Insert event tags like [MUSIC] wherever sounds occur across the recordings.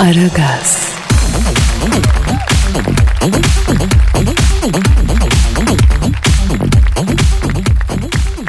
Aragaz,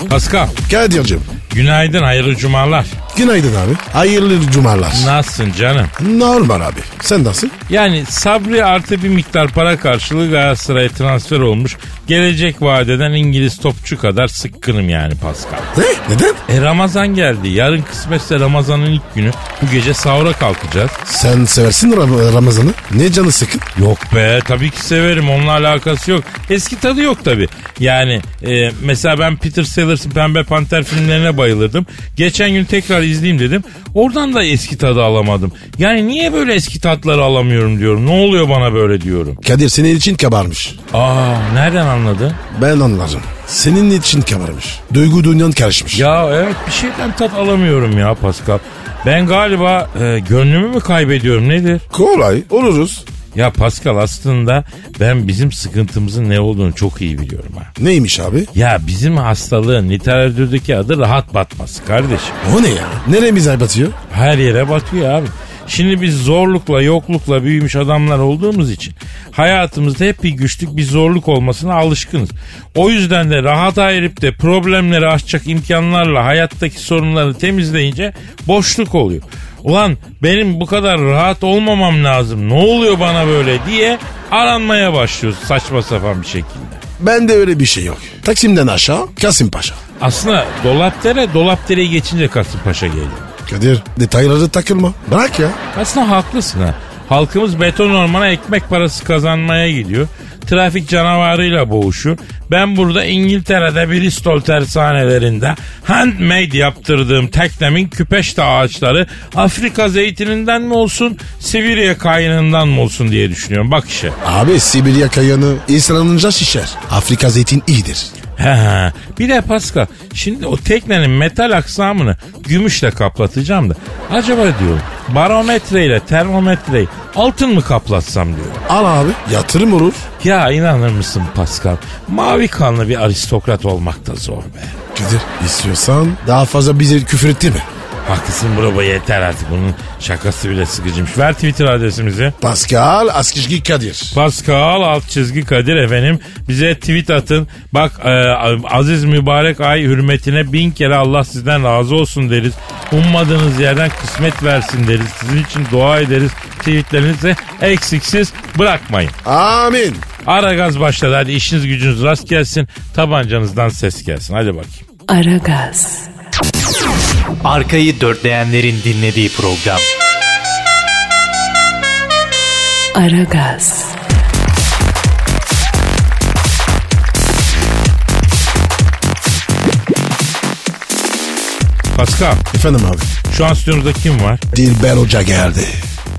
Pascal, Kadir'cim. günaydın, hayırlı cumalar. Günaydın abi. Hayırlı cumalar. Nasılsın canım? Normal abi. Sen nasıl? Yani Sabri artı bir miktar para karşılığı Galatasaray'a transfer olmuş. Gelecek vadeden İngiliz topçu kadar sıkkınım yani Pascal. Ne? Neden? E Ramazan geldi. Yarın kısmetse Ramazan'ın ilk günü. Bu gece sahura kalkacağız. Sen seversin Ram- Ramazan'ı. Ne canı sıkın? Yok be tabii ki severim. Onunla alakası yok. Eski tadı yok tabii. Yani e, mesela ben Peter Sellers'ın Pembe Panter filmlerine bayılırdım. Geçen gün tekrar izleyeyim dedim. Oradan da eski tadı alamadım. Yani niye böyle eski tatları alamıyorum diyorum. Ne oluyor bana böyle diyorum. Kadir senin için kabarmış. Aa nereden anladın? Ben anlarım. Senin için kabarmış. Duygu dünyan karışmış. Ya evet bir şeyden tat alamıyorum ya Pascal. Ben galiba e, gönlümü mü kaybediyorum nedir? Kolay. Oluruz. Ya Pascal aslında ben bizim sıkıntımızın ne olduğunu çok iyi biliyorum ha. Neymiş abi? Ya bizim hastalığın literatürdeki adı rahat batması kardeşim. O ne ya? Neremize batıyor? Her yere batıyor abi. Şimdi biz zorlukla yoklukla büyümüş adamlar olduğumuz için hayatımızda hep bir güçlük bir zorluk olmasına alışkınız. O yüzden de rahat ayırıp de problemleri aşacak imkanlarla hayattaki sorunları temizleyince boşluk oluyor. Ulan benim bu kadar rahat olmamam lazım ne oluyor bana böyle diye aranmaya başlıyoruz saçma sapan bir şekilde. Bende öyle bir şey yok. Taksim'den aşağı Kasım Paşa. Aslında Dolapdere Dolapdere'yi geçince Kasımpaşa geliyor. Kadir detayları takılma. Bırak ya. Aslında haklısın ha. Halkımız beton ormana ekmek parası kazanmaya gidiyor. Trafik canavarıyla boğuşuyor. Ben burada İngiltere'de Bristol tersanelerinde handmade yaptırdığım teknemin küpeşte ağaçları Afrika zeytininden mi olsun Sibirya kayınından mı olsun diye düşünüyorum. Bak işe. Abi Sibirya kayanı ıslanınca şişer. Afrika zeytin iyidir. He he. Bir de Pascal şimdi o teknenin metal aksamını gümüşle kaplatacağım da acaba diyorum barometreyle termometreyi altın mı kaplatsam diyorum. Al abi yatırım olur. Ya inanır mısın Pascal? Mavi kanlı bir aristokrat olmak da zor be. Kadir istiyorsan daha fazla bize küfür etti mi? Haklısın bro yeter artık bunun şakası bile sıkıcıymış. Ver Twitter adresimizi. Pascal Askışki Kadir. Pascal alt çizgi Kadir efendim bize tweet atın. Bak e, aziz mübarek ay hürmetine bin kere Allah sizden razı olsun deriz. Ummadığınız yerden kısmet versin deriz. Sizin için dua ederiz. Tweetlerinizi eksiksiz bırakmayın. Amin. Ara gaz başladı hadi işiniz gücünüz rast gelsin. Tabancanızdan ses gelsin hadi bakayım. Aragaz, Arkayı dörtleyenlerin dinlediği program. Aragaz, Pascal Efendim abi. şu an stüdyomuzda kim var? Dilber Hoca geldi.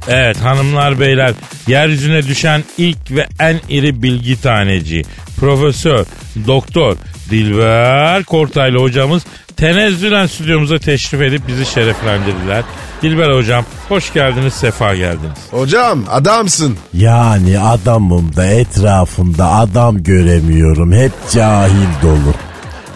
Evet hanımlar beyler yeryüzüne düşen ilk ve en iri bilgi taneci Profesör Doktor Dilber Kortaylı hocamız tenezzülen stüdyomuza teşrif edip bizi şereflendirdiler. Dilber hocam hoş geldiniz sefa geldiniz. Hocam adamsın. Yani adamım da etrafımda adam göremiyorum. Hep cahil dolu.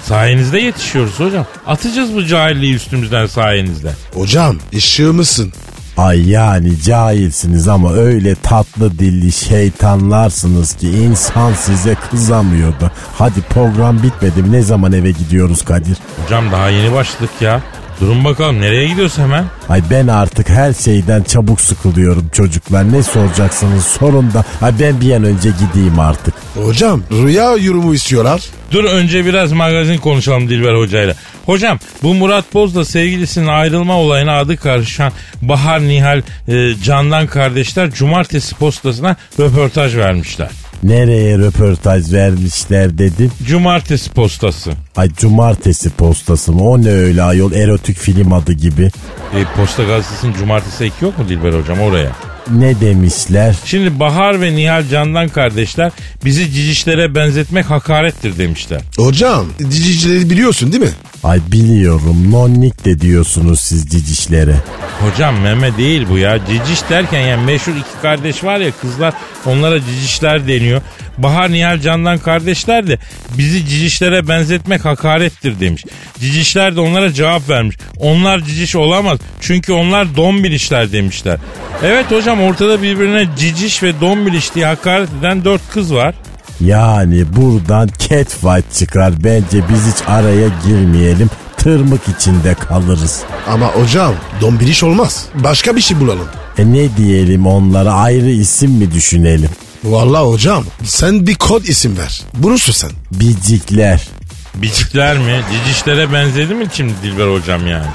Sayenizde yetişiyoruz hocam. Atacağız bu cahilliği üstümüzden sayenizde. Hocam ışığımızsın. Ay yani cahilsiniz ama öyle tatlı dilli şeytanlarsınız ki insan size kızamıyordu. Hadi program bitmedi mi? Ne zaman eve gidiyoruz Kadir? Hocam daha yeni başladık ya. Durun bakalım nereye gidiyoruz hemen? Ay ben artık her şeyden çabuk sıkılıyorum çocuklar. Ne soracaksınız sorun da. Ay ben bir an önce gideyim artık. Hocam rüya yorumu istiyorlar. Dur önce biraz magazin konuşalım Dilber Hoca'yla. Hocam bu Murat Boz'la sevgilisinin ayrılma olayına adı karışan Bahar Nihal e, Candan kardeşler cumartesi postasına röportaj vermişler. Nereye röportaj vermişler dedin? Cumartesi postası. Ay cumartesi postası mı? O ne öyle ayol erotik film adı gibi. E, Posta Gazetesi'nin cumartesi eki yok mu Dilber hocam oraya? Ne demişler? Şimdi Bahar ve Nihal Candan kardeşler bizi cicişlere benzetmek hakarettir demişler. Hocam dicicileri biliyorsun değil mi? Ay biliyorum nonnik de diyorsunuz siz cicişlere. Hocam meme değil bu ya. Ciciş derken yani meşhur iki kardeş var ya kızlar onlara cicişler deniyor. Bahar Nihal Candan kardeşler de bizi cicişlere benzetmek hakarettir demiş. Cicişler de onlara cevap vermiş. Onlar ciciş olamaz çünkü onlar dombilişler demişler. Evet hocam ortada birbirine ciciş ve dombiliş diye hakaret eden dört kız var. Yani buradan catfight çıkar. Bence biz hiç araya girmeyelim. Tırmık içinde kalırız. Ama hocam dombiliş olmaz. Başka bir şey bulalım. E ne diyelim onlara ayrı isim mi düşünelim? Vallahi hocam sen bir kod isim ver. Bulursun sen. Bicikler. Bicikler mi? Cicişlere benzedi mi şimdi Dilber hocam yani?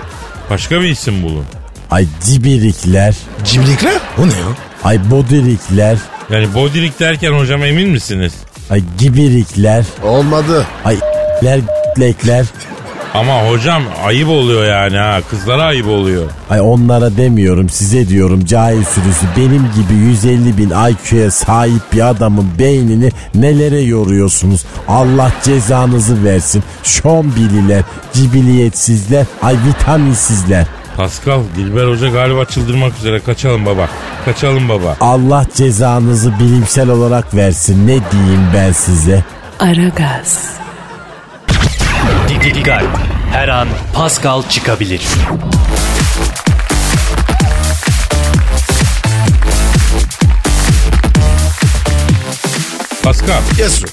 Başka bir isim bulun. Ay cibirikler. Cimrikler? O ne ya? Ay bodirikler. Yani bodilik derken hocam emin misiniz? Ay gibirikler. Olmadı. Ay [LAUGHS] ler lekler. Ama hocam ayıp oluyor yani ha. Kızlara ayıp oluyor. Ay onlara demiyorum size diyorum cahil sürüsü benim gibi 150 bin IQ'ya sahip bir adamın beynini nelere yoruyorsunuz? Allah cezanızı versin. Şombililer, cibiliyetsizler, ay vitaminsizler. Pascal, Dilber Hoca galiba çıldırmak üzere. Kaçalım baba. Kaçalım baba. Allah cezanızı bilimsel olarak versin. Ne diyeyim ben size? Aragaz, Dikkat. Her an Pascal çıkabilir. Pascal, Yes sir.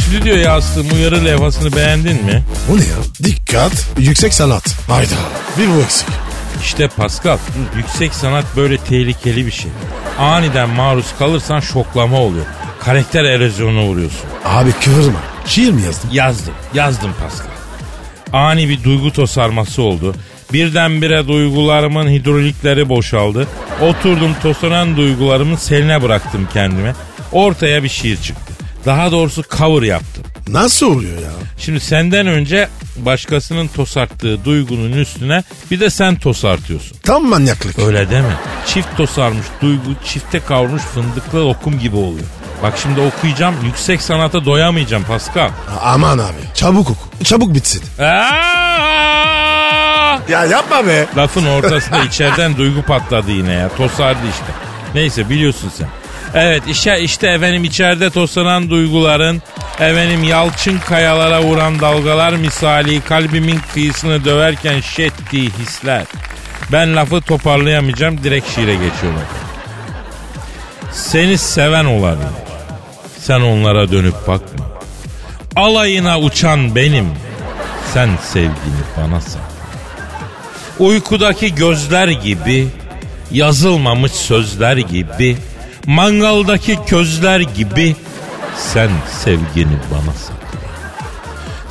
stüdyoya astığım uyarı levhasını beğendin mi? O ne ya? Dikkat. Yüksek sanat. Hayda. Bir bu eksik. İşte Pascal, yüksek sanat böyle tehlikeli bir şey. Aniden maruz kalırsan şoklama oluyor. Karakter erozyonuna uğruyorsun. Abi kıvırma. Şiir mi yazdın? Yazdım, yazdım Pascal. Ani bir duygu tosarması oldu. Birdenbire duygularımın hidrolikleri boşaldı. Oturdum tosaran duygularımın seline bıraktım kendime. Ortaya bir şiir çıktı. Daha doğrusu cover yaptım. Nasıl oluyor ya? Şimdi senden önce başkasının tosarttığı duygunun üstüne bir de sen tosartıyorsun. Tam manyaklık. Öyle deme. Çift tosarmış duygu çifte kavrulmuş fındıklı lokum gibi oluyor. Bak şimdi okuyacağım yüksek sanata doyamayacağım Pascal. Aman abi. Çabuk oku. Çabuk bitsin. Aa! Ya yapma be. Lafın ortasında içeriden [LAUGHS] duygu patladı yine ya. Tosardı işte. Neyse biliyorsun sen. Evet işte, işte efendim içeride toslanan duyguların efendim yalçın kayalara vuran dalgalar misali kalbimin kıyısını döverken şettiği hisler. Ben lafı toparlayamayacağım direkt şiire geçiyorum. Seni seven olabilir. Sen onlara dönüp bakma. Alayına uçan benim. Sen sevgini bana sakla. Uykudaki gözler gibi, yazılmamış sözler gibi, mangaldaki közler gibi sen sevgini bana sakla.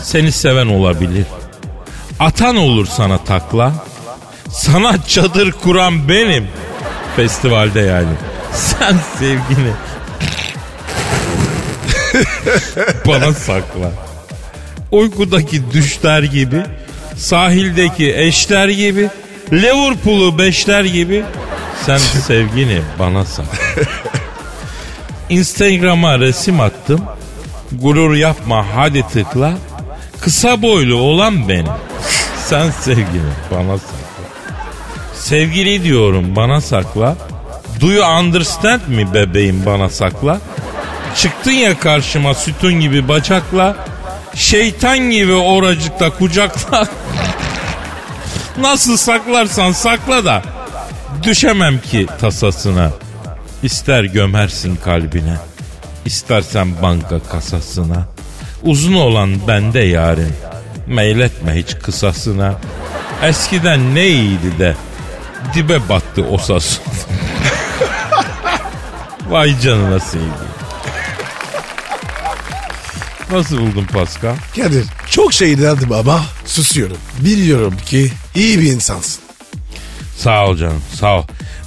Seni seven olabilir. Atan olur sana takla. Sana çadır kuran benim. Festivalde yani. Sen sevgini [LAUGHS] bana sakla. Uykudaki düşler gibi, sahildeki eşler gibi, Liverpool'u beşler gibi sen sevgini bana sakla. Instagram'a resim attım. Gurur yapma hadi tıkla. Kısa boylu olan benim. Sen sevgini bana sakla. Sevgili diyorum bana sakla. Do you understand mi bebeğim bana sakla? Çıktın ya karşıma sütun gibi bacakla. Şeytan gibi oracıkta kucakla. [LAUGHS] Nasıl saklarsan sakla da düşemem ki tasasına. İster gömersin kalbine, istersen banka kasasına. Uzun olan bende yarim, meyletme hiç kısasına. Eskiden ne iyiydi de dibe battı o sas. [LAUGHS] Vay canına sevdiğim. Nasıl buldun Pascal? Kadir çok şey derdim ama susuyorum. Biliyorum ki iyi bir insansın. Sağ ol canım sağ ol.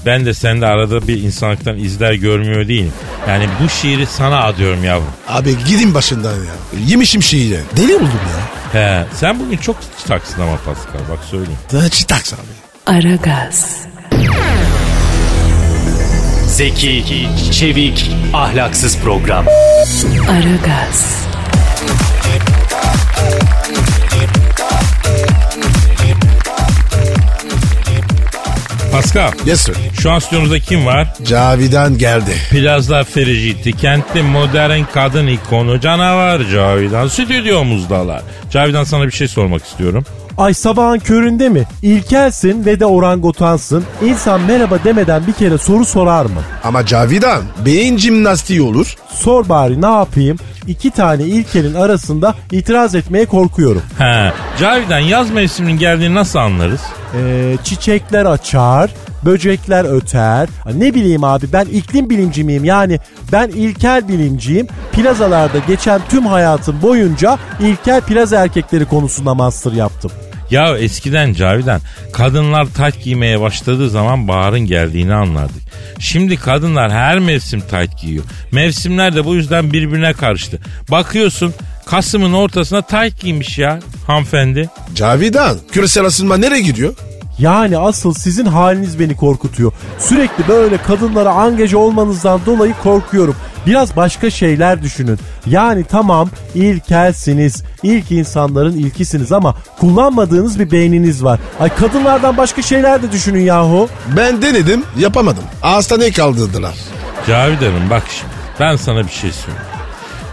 Ben de sende arada bir insanlıktan izler görmüyor değilim. Yani bu şiiri sana adıyorum yavrum. Abi gidin başından ya. Yemişim şiiri. Deli oldum ya. He, sen bugün çok taksın ama Pascal bak söyleyeyim. Daha çitaks abi. Aragaz, Zeki, çevik, ahlaksız program. Aragaz, Pascal Yes sir. şu an stüdyomuzda kim var? Cavidan geldi. Plaza Ferijiti, kentli modern kadın ikonu canavar Cavidan stüdyomuzdalar. Cavidan sana bir şey sormak istiyorum. Ay sabahın köründe mi? İlkelsin ve de orangotansın. İnsan merhaba demeden bir kere soru sorar mı? Ama Cavidan beyin jimnastiği olur. Sor bari ne yapayım? İki tane ilkelin arasında itiraz etmeye korkuyorum. He, Cavidan yaz mevsiminin geldiğini nasıl anlarız? Ee, çiçekler açar, böcekler öter. Ha, Ne bileyim abi ben iklim bilimci miyim? Yani ben ilkel bilimciyim. Plazalarda geçen tüm hayatım boyunca ilkel plaza erkekleri konusunda master yaptım. Ya eskiden Cavidan kadınlar tayt giymeye başladığı zaman baharın geldiğini anlardık. Şimdi kadınlar her mevsim tayt giyiyor. Mevsimler de bu yüzden birbirine karıştı. Bakıyorsun Kasım'ın ortasına tayt giymiş ya hanımefendi. Cavidan küresel ısınma nereye gidiyor? Yani asıl sizin haliniz beni korkutuyor. Sürekli böyle kadınlara angaje olmanızdan dolayı korkuyorum. Biraz başka şeyler düşünün. Yani tamam ilkelsiniz, ilk insanların ilkisiniz ama kullanmadığınız bir beyniniz var. Ay kadınlardan başka şeyler de düşünün yahu. Ben denedim yapamadım. Hastaneye kaldırdılar. Cavidan'ım bak şimdi ben sana bir şey söyleyeyim.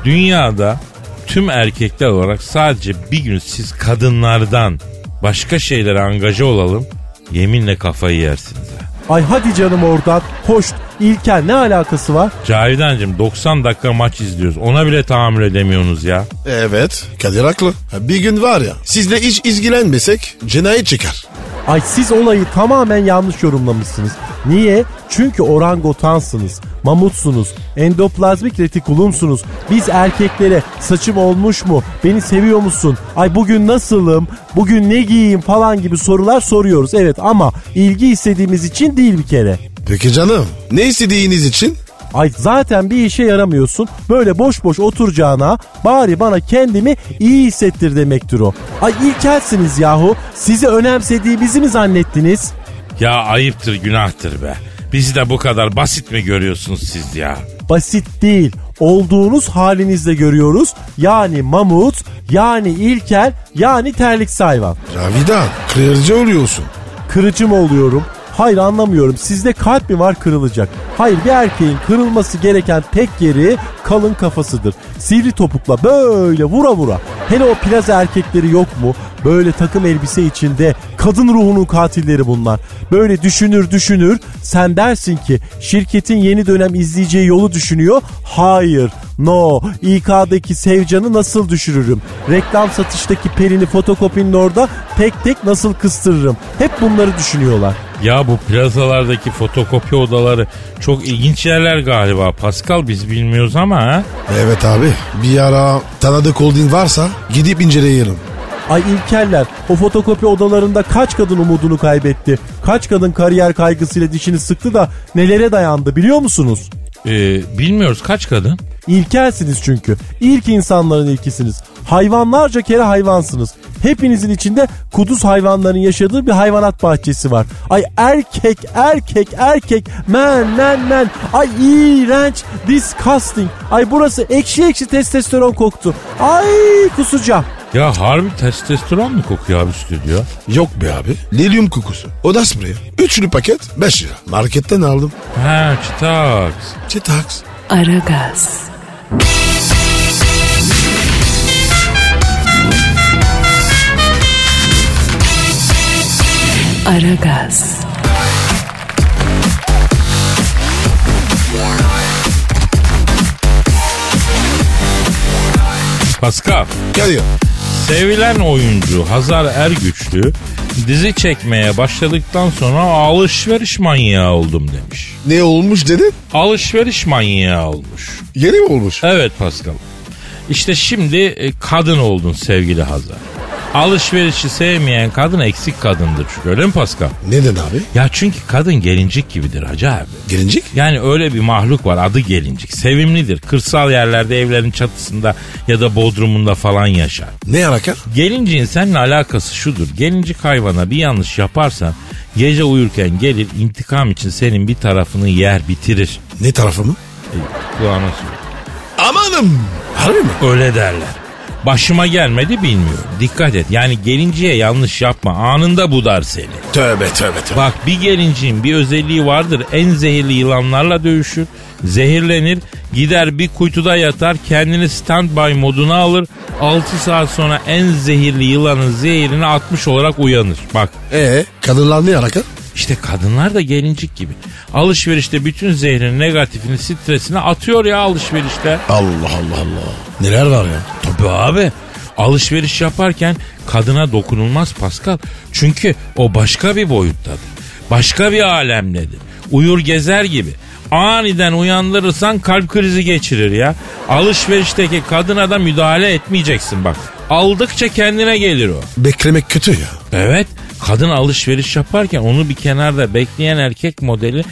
Dünyada tüm erkekler olarak sadece bir gün siz kadınlardan başka şeylere angaje olalım yeminle kafayı yersiniz ha. Ay hadi canım oradan. Hoş ilkel ne alakası var? Cavidancığım 90 dakika maç izliyoruz. Ona bile tahammül edemiyorsunuz ya. Evet Kadir haklı. Ha, Bir gün var ya sizle hiç ilgilenmesek cinayet çıkar. Ay siz olayı tamamen yanlış yorumlamışsınız. Niye? Çünkü orangotansınız, mamutsunuz, endoplazmik retikulumsunuz. Biz erkeklere saçım olmuş mu, beni seviyor musun, ay bugün nasılım, bugün ne giyeyim falan gibi sorular soruyoruz. Evet ama ilgi istediğimiz için değil bir kere. Peki canım ne istediğiniz için? Ay zaten bir işe yaramıyorsun. Böyle boş boş oturacağına bari bana kendimi iyi hissettir demektir o. Ay ilkelsiniz yahu. Sizi önemsediğimizi mi zannettiniz? Ya ayıptır günahtır be. Bizi de bu kadar basit mi görüyorsunuz siz ya? Basit değil. Olduğunuz halinizde görüyoruz. Yani mamut, yani ilkel, yani terlik hayvan. Cavidan kırıcı oluyorsun. Kırıcı mı oluyorum? Hayır anlamıyorum. Sizde kalp mi var kırılacak? Hayır bir erkeğin kırılması gereken tek yeri kalın kafasıdır. Sivri topukla böyle vura vura. Hele o plaza erkekleri yok mu? Böyle takım elbise içinde kadın ruhunun katilleri bunlar. Böyle düşünür düşünür sen dersin ki şirketin yeni dönem izleyeceği yolu düşünüyor. Hayır no İK'daki Sevcan'ı nasıl düşürürüm? Reklam satıştaki Pelin'i fotokopinin orada tek tek nasıl kıstırırım? Hep bunları düşünüyorlar. Ya bu plazalardaki fotokopi odaları çok ilginç yerler galiba. Pascal biz bilmiyoruz ama ha? Evet abi bir ara tanıdık holding varsa gidip inceleyelim. Ay ilkeller o fotokopi odalarında kaç kadın umudunu kaybetti? Kaç kadın kariyer kaygısıyla dişini sıktı da nelere dayandı biliyor musunuz? Ee, bilmiyoruz kaç kadın? İlkelsiniz çünkü. İlk insanların ilkisiniz. Hayvanlarca kere hayvansınız. Hepinizin içinde kuduz hayvanların yaşadığı bir hayvanat bahçesi var. Ay erkek, erkek, erkek, man, man, man. Ay iğrenç, disgusting. Ay burası ekşi ekşi testosteron koktu. Ay kusacağım. Ya harbi testosteron mu kokuyor abi stüdyo? Yok be abi. Lilyum kokusu. Oda spreyi. Üçlü paket 5 lira. Marketten aldım. Ha çıtaks. Çitaks. Aragaz, Aragaz, Pascal. Geliyor. Sevilen oyuncu Hazar Ergüçlü dizi çekmeye başladıktan sonra alışveriş manyağı oldum demiş. Ne olmuş dedin? Alışveriş manyağı olmuş. Yeni mi olmuş? Evet Pascal. İşte şimdi e, kadın oldun sevgili Hazar. Alışverişi sevmeyen kadın eksik kadındır. Öyle mi Pascal? Neden abi? Ya çünkü kadın gelincik gibidir hacı abi. Gelincik? Yani öyle bir mahluk var adı gelincik. Sevimlidir. Kırsal yerlerde evlerin çatısında ya da bodrumunda falan yaşar. Ne alaka? Gelinciğin seninle alakası şudur. Gelincik hayvana bir yanlış yaparsan gece uyurken gelir intikam için senin bir tarafını yer bitirir. Ne tarafı mı? E, kulağına söyle. Amanım. Harbi mi? Öyle derler. Başıma gelmedi bilmiyorum. Dikkat et. Yani gelinciye yanlış yapma. Anında budar seni. Tövbe tövbe tövbe. Bak bir gelinciğin bir özelliği vardır. En zehirli yılanlarla dövüşür. Zehirlenir. Gider bir kuytuda yatar. Kendini standby moduna alır. 6 saat sonra en zehirli yılanın zehirini atmış olarak uyanır. Bak Ee, kadınlar ne alaka? İşte kadınlar da gelincik gibi. Alışverişte bütün zehrini, negatifini, stresini atıyor ya alışverişte. Allah Allah Allah. Neler var ya? Tabii abi. Alışveriş yaparken kadına dokunulmaz Pascal. Çünkü o başka bir boyuttadır. Başka bir alemdedir. Uyur gezer gibi. Aniden uyandırırsan kalp krizi geçirir ya. Alışverişteki kadına da müdahale etmeyeceksin bak. Aldıkça kendine gelir o. Beklemek kötü ya. Evet. Kadın alışveriş yaparken onu bir kenarda bekleyen erkek modeli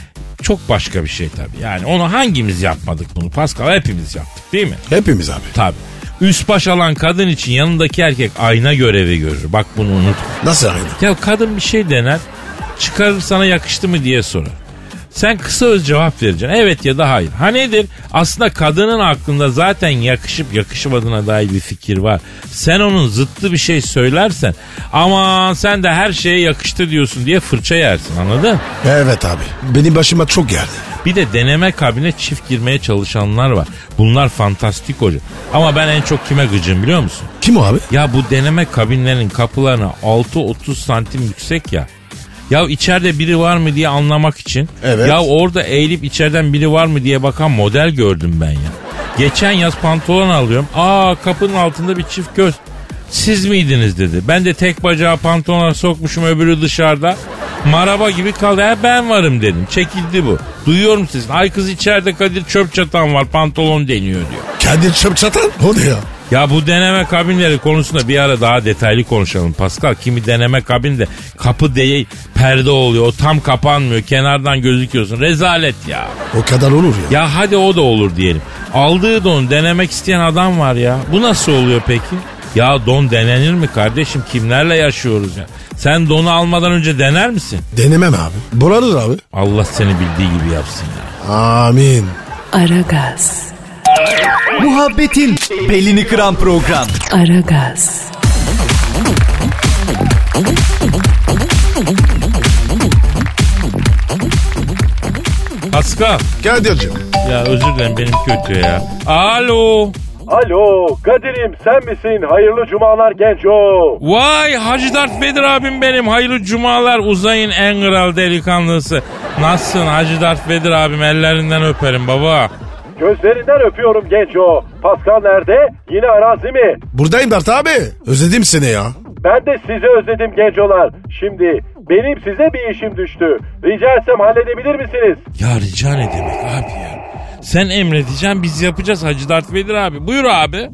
çok başka bir şey tabii. Yani onu hangimiz yapmadık bunu Pascal hepimiz yaptık değil mi? Hepimiz abi. Tabii. Üst baş alan kadın için yanındaki erkek ayna görevi görür. Bak bunu unutma. Nasıl aynı? Ya kadın bir şey dener. Çıkarır sana yakıştı mı diye sorar. Sen kısa öz cevap vereceksin. Evet ya da hayır. Ha nedir? Aslında kadının aklında zaten yakışıp yakışmadığına dair bir fikir var. Sen onun zıttı bir şey söylersen aman sen de her şeye yakıştı diyorsun diye fırça yersin anladın? Evet abi. Benim başıma çok geldi. Bir de deneme kabine çift girmeye çalışanlar var. Bunlar fantastik hoca. Ama ben en çok kime gıcım biliyor musun? Kim o abi? Ya bu deneme kabinlerinin kapılarına 6-30 santim yüksek ya. Ya içeride biri var mı diye anlamak için. Evet. Ya orada eğilip içeriden biri var mı diye bakan model gördüm ben ya. Geçen yaz pantolon alıyorum. Aa kapının altında bir çift göz. Siz miydiniz dedi. Ben de tek bacağı pantolona sokmuşum öbürü dışarıda. Maraba gibi kaldı. Ha ben varım dedim. Çekildi bu. Duyuyorum sizin. Ay kız içeride Kadir çöp çatan var pantolon deniyor diyor. Kadir çöp çatan? O ne ya? Ya bu deneme kabinleri konusunda bir ara daha detaylı konuşalım Pascal. Kimi deneme kabinde kapı değil perde oluyor. O tam kapanmıyor. Kenardan gözüküyorsun. Rezalet ya. O kadar olur ya. Ya hadi o da olur diyelim. Aldığı don denemek isteyen adam var ya. Bu nasıl oluyor peki? Ya don denenir mi kardeşim? Kimlerle yaşıyoruz ya? Sen donu almadan önce dener misin? Denemem abi. Buradır abi. Allah seni bildiği gibi yapsın ya. Amin. Aragaz, Muhabbetin belini kıran program. Aragaz, Pascal. Kadir'cim. Ya özür dilerim benim kötü ya. Alo. Alo Kadir'im sen misin? Hayırlı cumalar genco. Vay Hacı Dert Vedir abim benim. Hayırlı cumalar uzayın en kral delikanlısı. Nasılsın Hacı Dert Vedir abim ellerinden öperim baba. Gözlerinden öpüyorum genco. Pascal nerede? Yine arazi mi? Buradayım Dert abi. Özledim seni ya. Ben de sizi özledim gencolar. Şimdi benim size bir işim düştü. Rica etsem halledebilir misiniz? Ya rica ne demek abi ya. Sen emredeceksin biz yapacağız Hacı Dert Vedir abi. Buyur abi. [LAUGHS]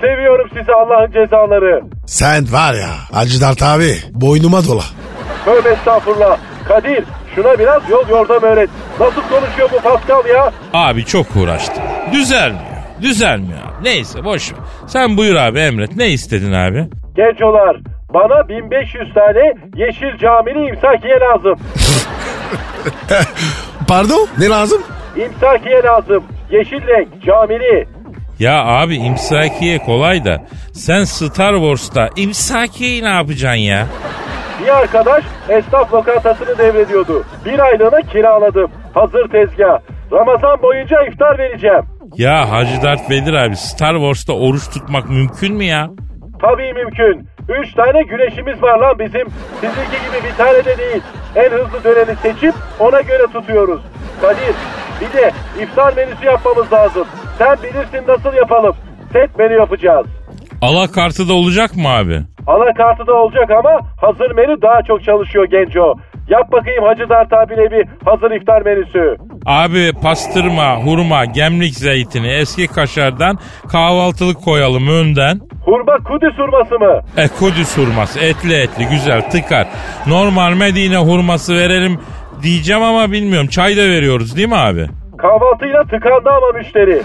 Seviyorum sizi Allah'ın cezaları. Sen var ya Hacı Dert abi boynuma dola. Tövbe estağfurullah. Kadir şuna biraz yol yordam öğret. Nasıl konuşuyor bu Pascal ya? Abi çok uğraştım. Düzelmiyor. Düzelmiyor abi. Neyse boş ver. Sen buyur abi emret. Ne istedin abi? Gencolar bana 1500 tane yeşil camili imsakiye lazım. [LAUGHS] Pardon ne lazım? İmsakiye lazım. Yeşil renk camili. Ya abi imsakiye kolay da sen Star Wars'ta imsakiyeyi ne yapacaksın ya? Bir arkadaş esnaf lokantasını devrediyordu. Bir aylığına kiraladım. Hazır tezgah. Ramazan boyunca iftar vereceğim. Ya Hacı Dert Vedir abi Star Wars'ta oruç tutmak mümkün mü ya? Tabii mümkün. Üç tane güneşimiz var lan bizim. Sizinki gibi bir tane de değil. En hızlı dönemi seçip ona göre tutuyoruz. Kadir bir de iftar menüsü yapmamız lazım. Sen bilirsin nasıl yapalım. Set menü yapacağız. Alakartı da olacak mı abi? Anakartı da olacak ama hazır menü daha çok çalışıyor Genco. Yap bakayım Hacı Dert abine bir hazır iftar menüsü. Abi pastırma, hurma, gemlik zeytini, eski kaşardan kahvaltılık koyalım önden. Hurma Kudüs hurması mı? E Kudüs hurması etli etli güzel tıkar. Normal Medine hurması verelim diyeceğim ama bilmiyorum. Çay da veriyoruz değil mi abi? Kahvaltıyla tıkandı ama müşteri.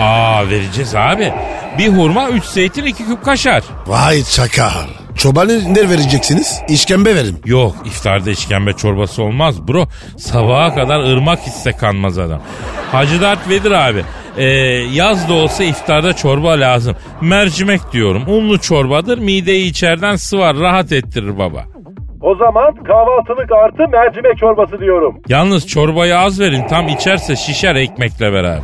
Aa vereceğiz abi. Bir hurma, üç zeytin, iki küp kaşar. Vay çakal. Çobanı ne vereceksiniz? İşkembe verin. Yok iftarda işkembe çorbası olmaz bro. Sabaha kadar ırmak hisse kanmaz adam. Hacı Dert Vedir abi. e, yaz da olsa iftarda çorba lazım. Mercimek diyorum. Unlu çorbadır. Mideyi içeriden sıvar. Rahat ettirir baba. O zaman kahvaltılık artı mercimek çorbası diyorum. Yalnız çorbayı az verin. Tam içerse şişer ekmekle beraber.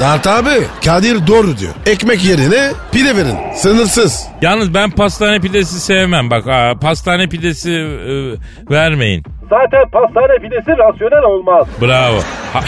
Dert abi Kadir doğru diyor. Ekmek yerine pide verin. Sınırsız. Yalnız ben pastane pidesi sevmem. Bak aa, pastane pidesi e, vermeyin. Zaten pastane pidesi rasyonel olmaz. Bravo. Ha-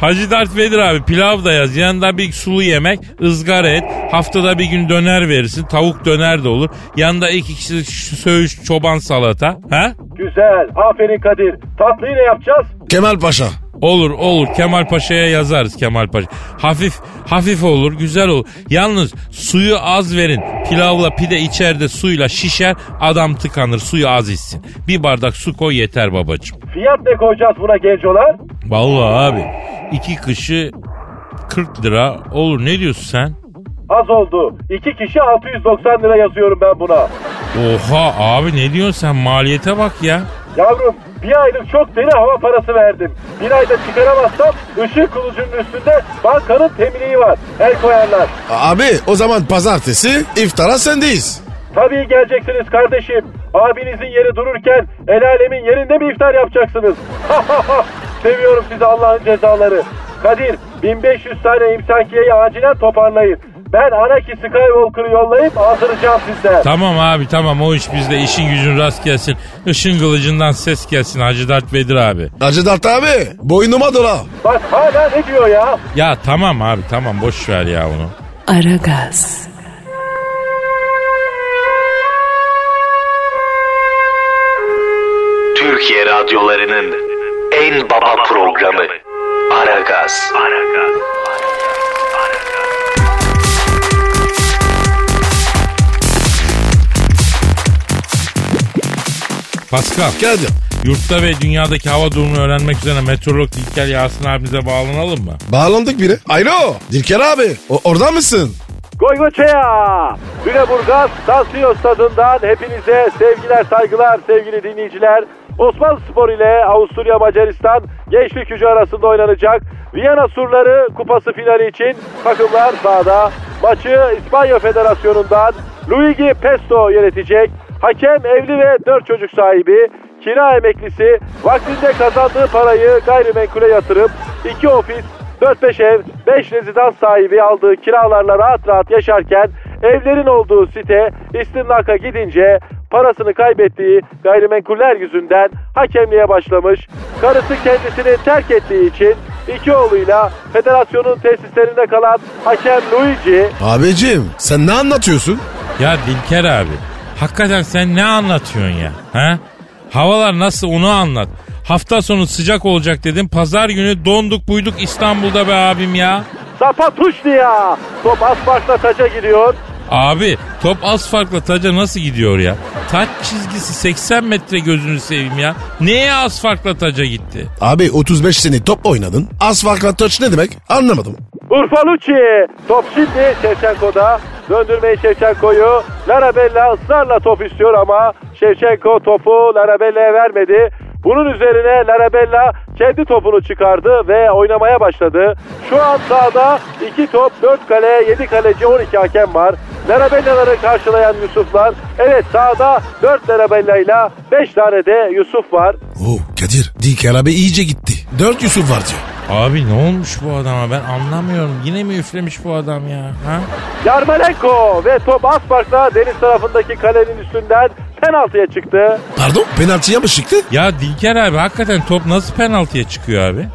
Hacı Dert Vedir abi pilav da yaz. Yanında bir sulu yemek, ızgara et. Haftada bir gün döner verirsin. Tavuk döner de olur. Yanında iki kişi söğüş çoban salata. Ha? Güzel. Aferin Kadir. Tatlıyı ne yapacağız? Kemal Paşa. Olur olur Kemal Paşa'ya yazarız Kemal Paşa. Hafif hafif olur güzel olur. Yalnız suyu az verin. Pilavla pide içeride suyla şişer adam tıkanır suyu az içsin. Bir bardak su koy yeter babacığım. Fiyat ne koyacağız buna gencolar? Vallahi abi iki kışı 40 lira olur ne diyorsun sen? Az oldu. İki kişi 690 lira yazıyorum ben buna. Oha abi ne diyorsun sen maliyete bak ya. Yavrum bir aylık çok deli hava parası verdim. Bir ayda çıkaramazsam ışık kılıcının üstünde bankanın teminiği var. El koyarlar. Abi o zaman pazartesi iftara sendeyiz. Tabii geleceksiniz kardeşim. Abinizin yeri dururken el alemin yerinde mi iftar yapacaksınız? [LAUGHS] Seviyorum sizi Allah'ın cezaları. Kadir 1500 tane imsankiyeyi acilen toparlayın. Ben Anaki Skywalker'ı yollayıp aldıracağım sizden. Tamam abi tamam o iş bizde işin gücün rast gelsin. Işın kılıcından ses gelsin Hacı Dert Vedir abi. Hacı Dert abi boynuma dola. Bak hala ne diyor ya? Ya tamam abi tamam boş ver ya onu. Aragaz, Türkiye radyolarının en baba programı Aragaz. Pascal Kadir. yurtta ve dünyadaki hava durumunu öğrenmek üzere meteorolog İlker Yasin abimize bağlanalım mı? Bağlandık biri. Alo Dilker abi o, orada mısın? Goygoçaya! Lüleburgaz Tansiyon Stadı'ndan hepinize sevgiler saygılar sevgili dinleyiciler. Osmanlı Spor ile Avusturya Macaristan gençlik gücü arasında oynanacak Viyana Surları Kupası finali için takımlar sahada. Maçı İspanya Federasyonu'ndan Luigi Pesto yönetecek. Hakem evli ve 4 çocuk sahibi. Kira emeklisi vaktinde kazandığı parayı gayrimenkule yatırıp iki ofis 4-5 ev, 5 rezidans sahibi aldığı kiralarla rahat rahat yaşarken evlerin olduğu site istimlaka gidince parasını kaybettiği gayrimenkuller yüzünden hakemliğe başlamış. Karısı kendisini terk ettiği için iki oğluyla federasyonun tesislerinde kalan hakem Luigi Abicim sen ne anlatıyorsun? Ya Dilker abi hakikaten sen ne anlatıyorsun ya? Ha? Havalar nasıl onu anlat. Hafta sonu sıcak olacak dedim. Pazar günü donduk buyduk İstanbul'da be abim ya. Zapatuşnia top asfaltla taca gidiyor. Abi top asfaltla taca nasıl gidiyor ya? Taç çizgisi 80 metre gözünü seveyim ya. Neye asfaltla taca gitti? Abi 35 sene top oynadın. Asfaltla touch ne demek? Anlamadım. Urfalucci top şimdi Şevçenko'da döndürmeyi Şevçenko'yu Larabella ısrarla top istiyor ama Şevçenko topu Larabella'ya vermedi. Bunun üzerine Larabella kendi topunu çıkardı ve oynamaya başladı. Şu an sahada 2 top, 4 kale, 7 kaleci, 12 hakem var. Larabella'ları karşılayan Yusuflar. Evet sahada 4 Larabella ile 5 tane de Yusuf var. Oo Kadir Dilker abi iyice gitti. 4 Yusuf var diyor. Abi ne olmuş bu adama ben anlamıyorum. Yine mi üflemiş bu adam ya? Ha? Yarmolenko ve top Aspark'la deniz tarafındaki kalenin üstünden penaltıya çıktı. Pardon penaltıya mı çıktı? Ya Dilker abi hakikaten top nasıl penaltıya çıkıyor abi?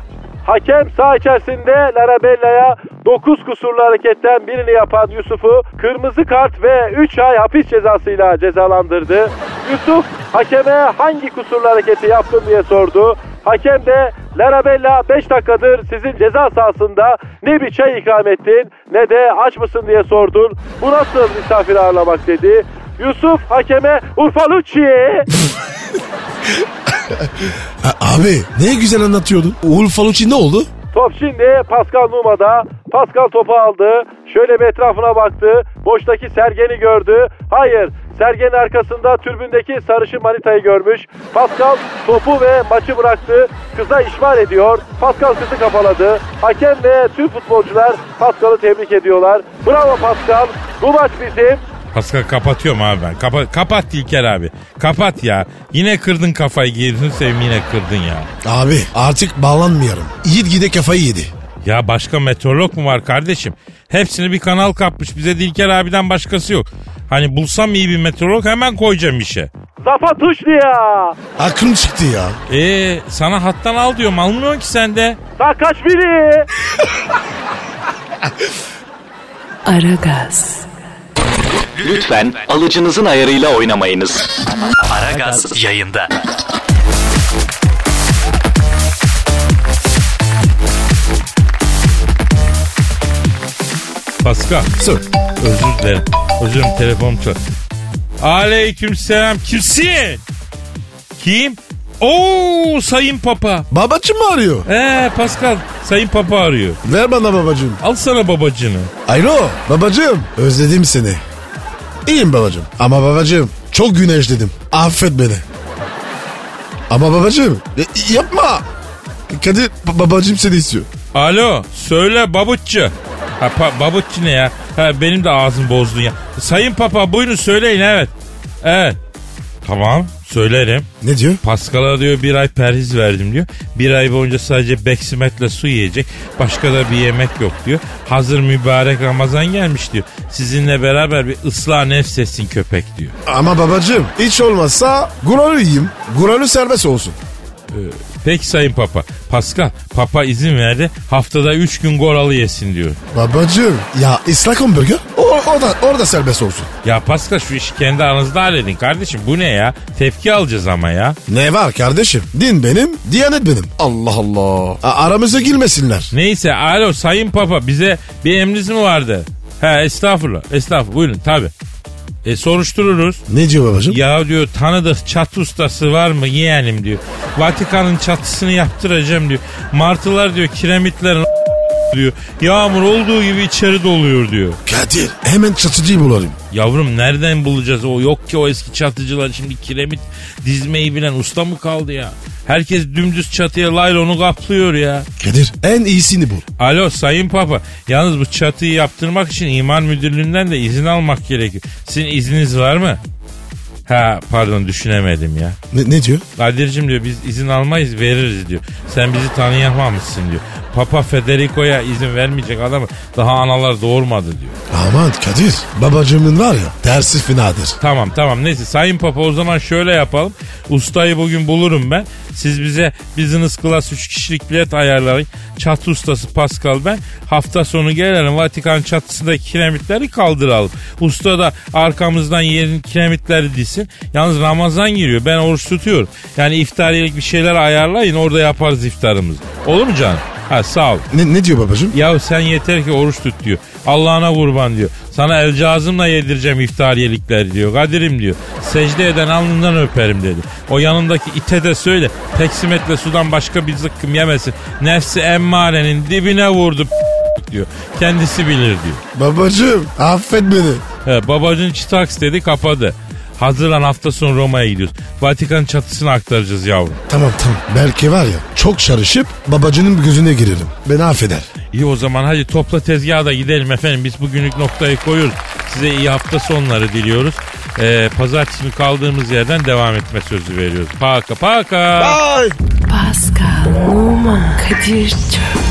Hakem saha içerisinde Larabella'ya 9 kusurlu hareketten birini yapan Yusuf'u kırmızı kart ve 3 ay hapis cezasıyla cezalandırdı. Yusuf hakeme hangi kusurlu hareketi yaptın diye sordu. Hakem de Larabella 5 dakikadır sizin ceza sahasında ne bir çay ikram ettin ne de aç mısın diye sordun. Bu nasıl misafir ağırlamak dedi. Yusuf hakeme Urfalucci. [LAUGHS] Abi ne güzel anlatıyordun. Uğur Falucci ne oldu? Top şimdi Pascal Numa'da. Pascal topu aldı. Şöyle bir etrafına baktı. Boştaki Sergen'i gördü. Hayır. Sergen'in arkasında türbündeki sarışın manitayı görmüş. Pascal topu ve maçı bıraktı. Kıza işmal ediyor. Pascal kızı kafaladı. Hakem ve tüm futbolcular Pascal'ı tebrik ediyorlar. Bravo Pascal. Bu maç bizim. Pascal kapatıyorum abi ben. Kapa kapat İlker abi. Kapat ya. Yine kırdın kafayı girdin sevim yine kırdın ya. Abi artık bağlanmayalım. Yiğit gide kafayı yedi. Ya başka meteorolog mu var kardeşim? Hepsini bir kanal kapmış. Bize Dilker abiden başkası yok. Hani bulsam iyi bir meteorolog hemen koyacağım işe. Zafa tuşlu ya. Aklım çıktı ya. Ee sana hattan al diyorum almıyorsun ki sen de. Daha kaç biri? Aragaz, Lütfen alıcınızın ayarıyla oynamayınız. Aragaz yayında. Pascal Sor. özür dilerim. Özür dilerim telefonum çal. Aleyküm selam. Kimsin? Kim? Oo Sayın Papa. Babacım mı arıyor? Ee Pascal Sayın Papa arıyor. Ver bana babacım. Al sana babacını. Alo babacım. Özledim seni. İyiyim babacım. Ama babacım çok güneşledim. Affet beni. Ama babacım e, yapma. Kadir ba- babacım seni istiyor. Alo söyle babutçu. Ha, pa, babutçu ne ya? Ha, benim de ağzım bozdun ya. Sayın Papa buyurun söyleyin evet. Evet. Tamam söylerim. Ne diyor? Pascal'a diyor bir ay perhiz verdim diyor. Bir ay boyunca sadece beksimetle su yiyecek. Başka da bir yemek yok diyor. Hazır mübarek Ramazan gelmiş diyor. Sizinle beraber bir ıslah nefs etsin köpek diyor. Ama babacım hiç olmazsa yiyeyim. Guralı serbest olsun. Peki Sayın Papa. Pascal Papa izin verdi. Haftada 3 gün goralı yesin diyor. Babacım ya ıslak hamburger o, orada, orada serbest olsun. Ya Pascal şu işi kendi aranızda halledin kardeşim. Bu ne ya? Tepki alacağız ama ya. Ne var kardeşim? Din benim, diyanet benim. Allah Allah. A- aramıza girmesinler. Neyse alo Sayın Papa bize bir emriniz mi vardı? He estağfurullah estağfurullah buyurun tabi. E soruştururuz. Ne diyor babacım? Ya diyor tanıdık çatı ustası var mı yeğenim diyor. Vatikan'ın çatısını yaptıracağım diyor. Martılar diyor kiremitlerin diyor. Yağmur olduğu gibi içeri doluyor diyor. Kadir hemen çatıcıyı bulalım. Yavrum nereden bulacağız o yok ki o eski çatıcılar şimdi kiremit dizmeyi bilen usta mı kaldı ya? Herkes dümdüz çatıya laylonu kaplıyor ya. Kadir en iyisini bul. Alo Sayın Papa yalnız bu çatıyı yaptırmak için iman müdürlüğünden de izin almak gerekiyor. Sizin izniniz var mı? Ha pardon düşünemedim ya. Ne, ne diyor? Kadir'cim diyor biz izin almayız veririz diyor. Sen bizi tanıyamamışsın diyor. Papa Federico'ya izin vermeyecek adamı daha analar doğurmadı diyor. Aman Kadir babacımın var ya tersi finadır. Tamam tamam neyse Sayın Papa o zaman şöyle yapalım. Ustayı bugün bulurum ben. Siz bize business class 3 kişilik bilet ayarlayın. Çatı ustası Pascal ben. Hafta sonu gelelim Vatikan çatısındaki kiremitleri kaldıralım. Usta da arkamızdan yerin kiremitleri dizsin. Yalnız Ramazan giriyor ben oruç tutuyorum. Yani iftariyelik bir şeyler ayarlayın orada yaparız iftarımızı. Olur mu canım? Ha sağ ol. Ne, ne diyor babacım? Ya sen yeter ki oruç tut diyor. Allah'ına kurban diyor. Sana el cazımla yedireceğim iftariyelikleri diyor. Kadir'im diyor. Secde eden alnından öperim dedi. O yanındaki ite de söyle. Peksimetle sudan başka bir zıkkım yemesin. Nefsi emmarenin dibine vurdu diyor. Kendisi bilir diyor. Babacım affet beni. He, babacın çıtaks dedi kapadı. Hazırlan hafta sonu Roma'ya gidiyoruz. Vatikan çatısını aktaracağız yavrum. Tamam tamam. Belki var ya çok şarışıp babacının gözüne girerim. Beni affeder. İyi o zaman hadi topla tezgaha da gidelim efendim. Biz bugünlük noktayı koyuyoruz. Size iyi hafta sonları diliyoruz. Ee, pazartesi günü kaldığımız yerden devam etme sözü veriyoruz. Paka paka. Ay. Pascal, Oman, Kadir çok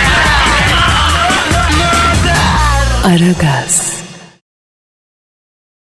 Aragaz.